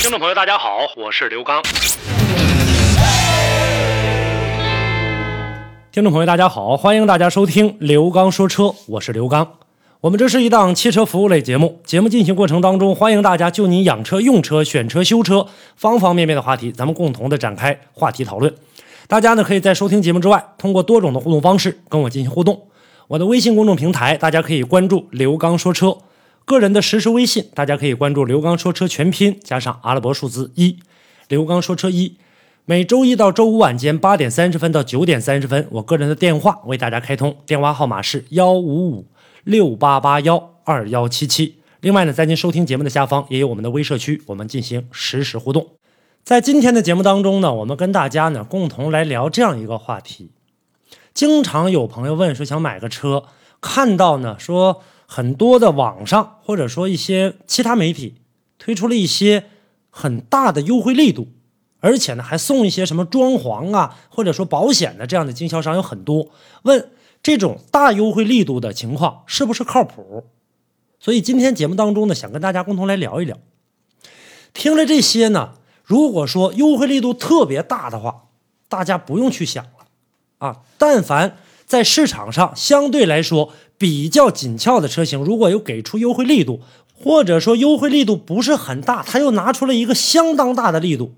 听众朋友，大家好，我是刘刚。听众朋友，大家好，欢迎大家收听刘刚说车，我是刘刚。我们这是一档汽车服务类节目，节目进行过程当中，欢迎大家就您养车、用车、选车、修车方方面面的话题，咱们共同的展开话题讨论。大家呢可以在收听节目之外，通过多种的互动方式跟我进行互动。我的微信公众平台，大家可以关注刘刚说车。个人的实时微信，大家可以关注“刘刚说车”全拼加上阿拉伯数字一，“刘刚说车一”。每周一到周五晚间八点三十分到九点三十分，我个人的电话为大家开通，电话号码是幺五五六八八幺二幺七七。另外呢，在您收听节目的下方也有我们的微社区，我们进行实时互动。在今天的节目当中呢，我们跟大家呢共同来聊这样一个话题。经常有朋友问说想买个车，看到呢说。很多的网上或者说一些其他媒体推出了一些很大的优惠力度，而且呢还送一些什么装潢啊或者说保险的这样的经销商有很多。问这种大优惠力度的情况是不是靠谱？所以今天节目当中呢，想跟大家共同来聊一聊。听了这些呢，如果说优惠力度特别大的话，大家不用去想了啊。但凡在市场上相对来说。比较紧俏的车型，如果有给出优惠力度，或者说优惠力度不是很大，他又拿出了一个相当大的力度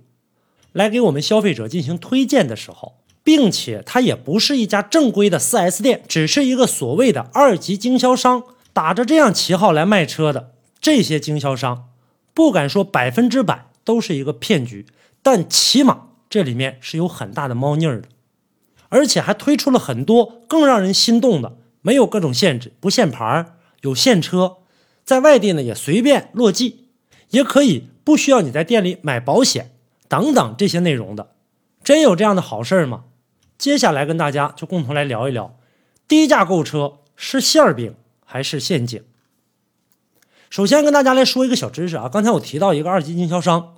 来给我们消费者进行推荐的时候，并且它也不是一家正规的 4S 店，只是一个所谓的二级经销商打着这样旗号来卖车的这些经销商，不敢说百分之百都是一个骗局，但起码这里面是有很大的猫腻儿的，而且还推出了很多更让人心动的。没有各种限制，不限牌有现车，在外地呢也随便落地，也可以不需要你在店里买保险等等这些内容的，真有这样的好事吗？接下来跟大家就共同来聊一聊，低价购车是馅儿饼还是陷阱？首先跟大家来说一个小知识啊，刚才我提到一个二级经销商，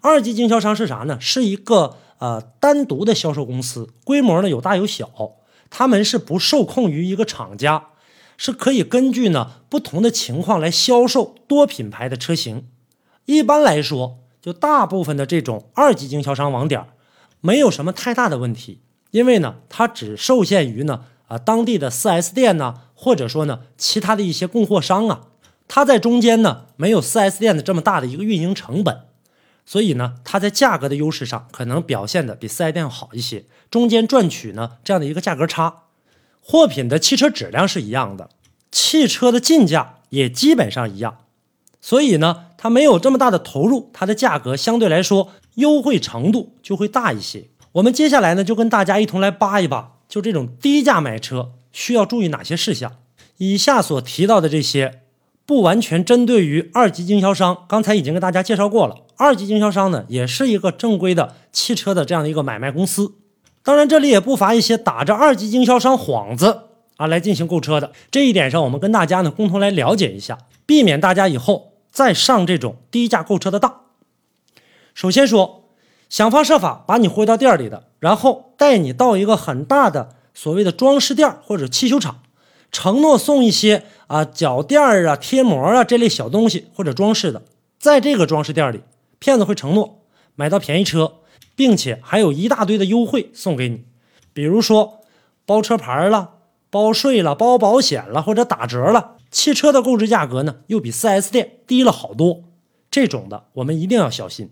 二级经销商是啥呢？是一个呃单独的销售公司，规模呢有大有小。他们是不受控于一个厂家，是可以根据呢不同的情况来销售多品牌的车型。一般来说，就大部分的这种二级经销商网点没有什么太大的问题，因为呢它只受限于呢啊当地的 4S 店呢，或者说呢其他的一些供货商啊，它在中间呢没有 4S 店的这么大的一个运营成本。所以呢，它在价格的优势上可能表现的比四 S 店好一些，中间赚取呢这样的一个价格差，货品的汽车质量是一样的，汽车的进价也基本上一样，所以呢，它没有这么大的投入，它的价格相对来说优惠程度就会大一些。我们接下来呢，就跟大家一同来扒一扒，就这种低价买车需要注意哪些事项。以下所提到的这些。不完全针对于二级经销商，刚才已经跟大家介绍过了。二级经销商呢，也是一个正规的汽车的这样的一个买卖公司。当然，这里也不乏一些打着二级经销商幌子啊来进行购车的。这一点上，我们跟大家呢共同来了解一下，避免大家以后再上这种低价购车的当。首先说，想方设法把你忽悠到店里的，然后带你到一个很大的所谓的装饰店或者汽修厂。承诺送一些啊脚垫啊贴膜啊这类小东西或者装饰的，在这个装饰店里，骗子会承诺买到便宜车，并且还有一大堆的优惠送给你，比如说包车牌了、包税了、包保险了或者打折了。汽车的购置价格呢又比 4S 店低了好多，这种的我们一定要小心。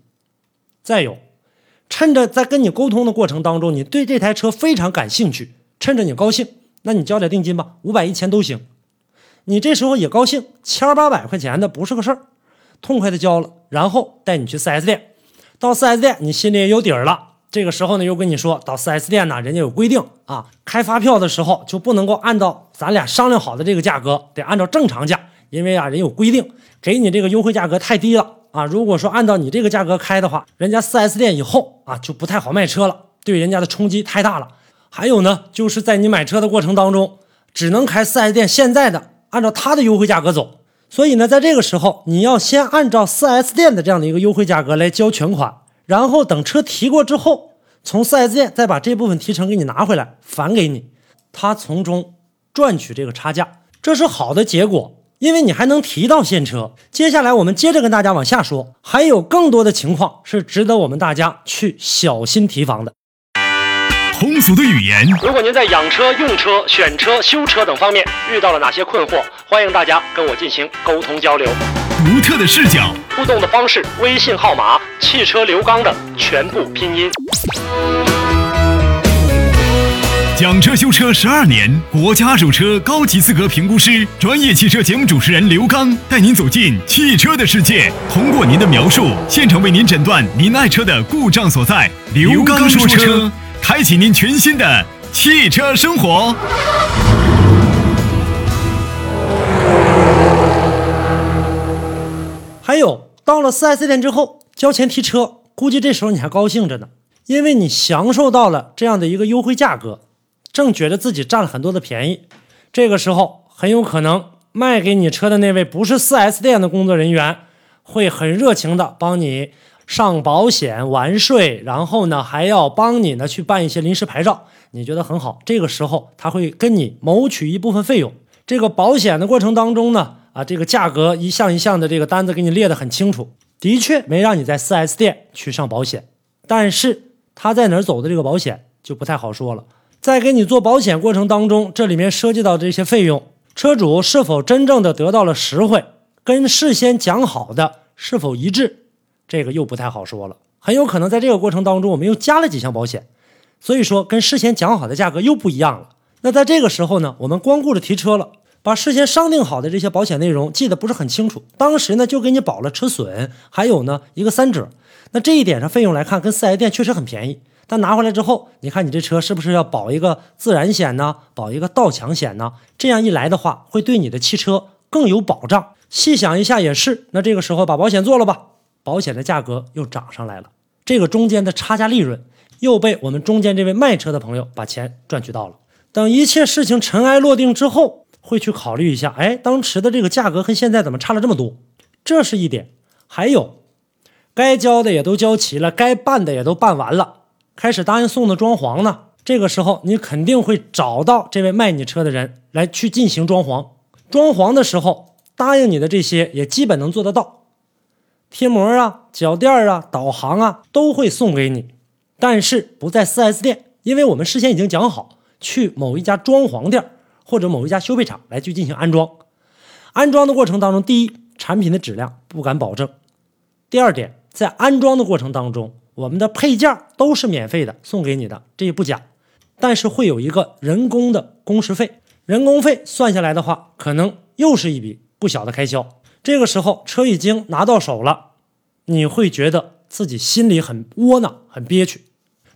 再有，趁着在跟你沟通的过程当中，你对这台车非常感兴趣，趁着你高兴。那你交点定金吧，五百一千都行。你这时候也高兴，千八百块钱的不是个事儿，痛快的交了，然后带你去 4S 店。到 4S 店，你心里也有底儿了。这个时候呢，又跟你说到 4S 店呢，人家有规定啊，开发票的时候就不能够按照咱俩商量好的这个价格，得按照正常价，因为啊，人有规定，给你这个优惠价格太低了，啊，如果说按照你这个价格开的话，人家 4S 店以后啊就不太好卖车了，对人家的冲击太大了。还有呢，就是在你买车的过程当中，只能开 4S 店现在的按照他的优惠价格走。所以呢，在这个时候，你要先按照 4S 店的这样的一个优惠价格来交全款，然后等车提过之后，从 4S 店再把这部分提成给你拿回来返给你，他从中赚取这个差价，这是好的结果。因为你还能提到现车，接下来我们接着跟大家往下说，还有更多的情况是值得我们大家去小心提防的。通俗的语言，如果您在养车、用车、选车、修车等方面遇到了哪些困惑，欢迎大家跟我进行沟通交流。独特的视角，互动的方式：微信号码“汽车刘刚”的全部拼音。讲车修车十二年，国家二手车高级资格评估师，专业汽车节目主持人刘刚带您走进汽车的世界，通过您的描述，现场为您诊断您爱车的故障所在。刘刚说车，开启您全新的汽车生活。还有，到了 4S 店之后交钱提车，估计这时候你还高兴着呢，因为你享受到了这样的一个优惠价格。正觉得自己占了很多的便宜，这个时候很有可能卖给你车的那位不是 4S 店的工作人员，会很热情的帮你上保险、完税，然后呢还要帮你呢去办一些临时牌照，你觉得很好。这个时候他会跟你谋取一部分费用。这个保险的过程当中呢，啊，这个价格一项一项的这个单子给你列得很清楚，的确没让你在 4S 店去上保险，但是他在哪儿走的这个保险就不太好说了。在给你做保险过程当中，这里面涉及到这些费用，车主是否真正的得到了实惠，跟事先讲好的是否一致，这个又不太好说了。很有可能在这个过程当中，我们又加了几项保险，所以说跟事先讲好的价格又不一样了。那在这个时候呢，我们光顾着提车了，把事先商定好的这些保险内容记得不是很清楚，当时呢就给你保了车损，还有呢一个三者。那这一点上费用来看，跟四 S 店确实很便宜。但拿回来之后，你看你这车是不是要保一个自燃险呢？保一个盗抢险呢？这样一来的话，会对你的汽车更有保障。细想一下也是，那这个时候把保险做了吧，保险的价格又涨上来了，这个中间的差价利润又被我们中间这位卖车的朋友把钱赚取到了。等一切事情尘埃落定之后，会去考虑一下，哎，当时的这个价格跟现在怎么差了这么多？这是一点。还有，该交的也都交齐了，该办的也都办完了。开始答应送的装潢呢，这个时候你肯定会找到这位卖你车的人来去进行装潢。装潢的时候答应你的这些也基本能做得到，贴膜啊、脚垫啊、导航啊都会送给你，但是不在 4S 店，因为我们事先已经讲好去某一家装潢店或者某一家修配厂来去进行安装。安装的过程当中，第一，产品的质量不敢保证；第二点，在安装的过程当中。我们的配件都是免费的，送给你的，这也不假。但是会有一个人工的工时费，人工费算下来的话，可能又是一笔不小的开销。这个时候车已经拿到手了，你会觉得自己心里很窝囊、很憋屈。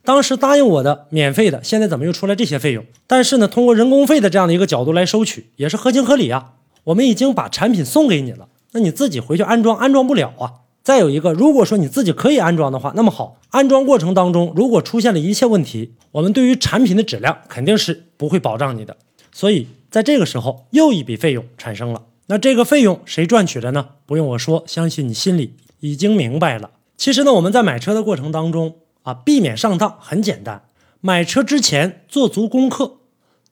当时答应我的免费的，现在怎么又出来这些费用？但是呢，通过人工费的这样的一个角度来收取，也是合情合理啊。我们已经把产品送给你了，那你自己回去安装，安装不了啊。再有一个，如果说你自己可以安装的话，那么好，安装过程当中如果出现了一切问题，我们对于产品的质量肯定是不会保障你的。所以在这个时候，又一笔费用产生了。那这个费用谁赚取的呢？不用我说，相信你心里已经明白了。其实呢，我们在买车的过程当中啊，避免上当很简单，买车之前做足功课，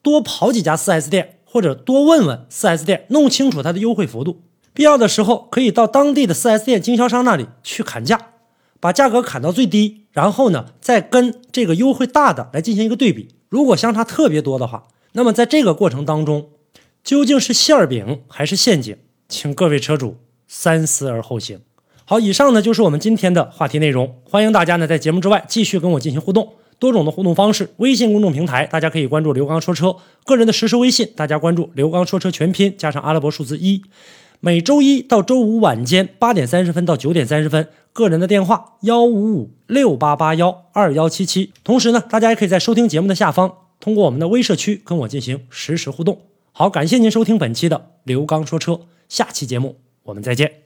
多跑几家 4S 店，或者多问问 4S 店，弄清楚它的优惠幅度。必要的时候，可以到当地的 4S 店经销商那里去砍价，把价格砍到最低，然后呢，再跟这个优惠大的来进行一个对比。如果相差特别多的话，那么在这个过程当中，究竟是馅饼还是陷阱，请各位车主三思而后行。好，以上呢就是我们今天的话题内容。欢迎大家呢在节目之外继续跟我进行互动，多种的互动方式，微信公众平台大家可以关注刘刚说车，个人的实时微信大家关注刘刚说车全拼加上阿拉伯数字一。每周一到周五晚间八点三十分到九点三十分，个人的电话幺五五六八八幺二幺七七。同时呢，大家也可以在收听节目的下方，通过我们的微社区跟我进行实时互动。好，感谢您收听本期的刘刚说车，下期节目我们再见。